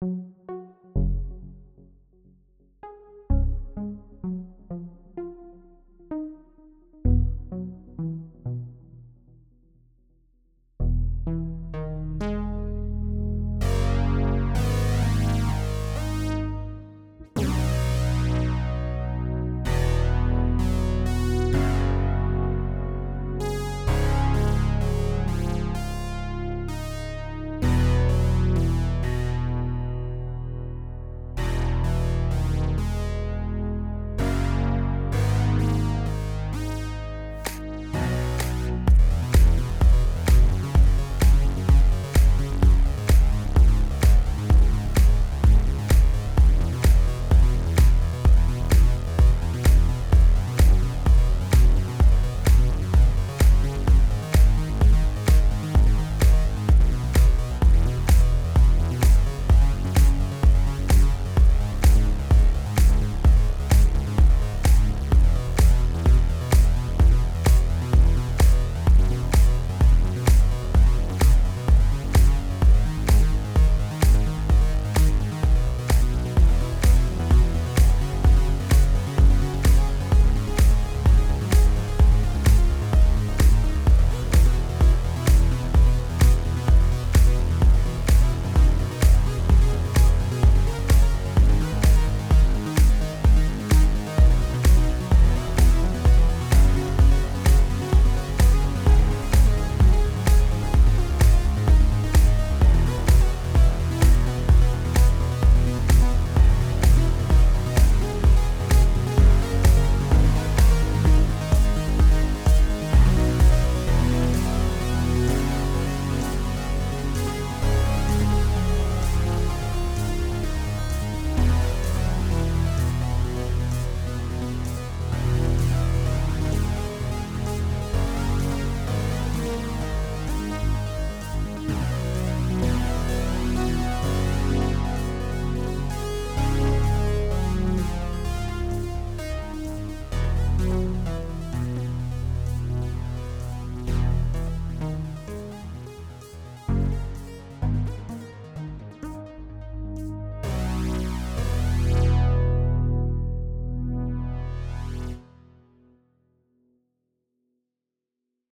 you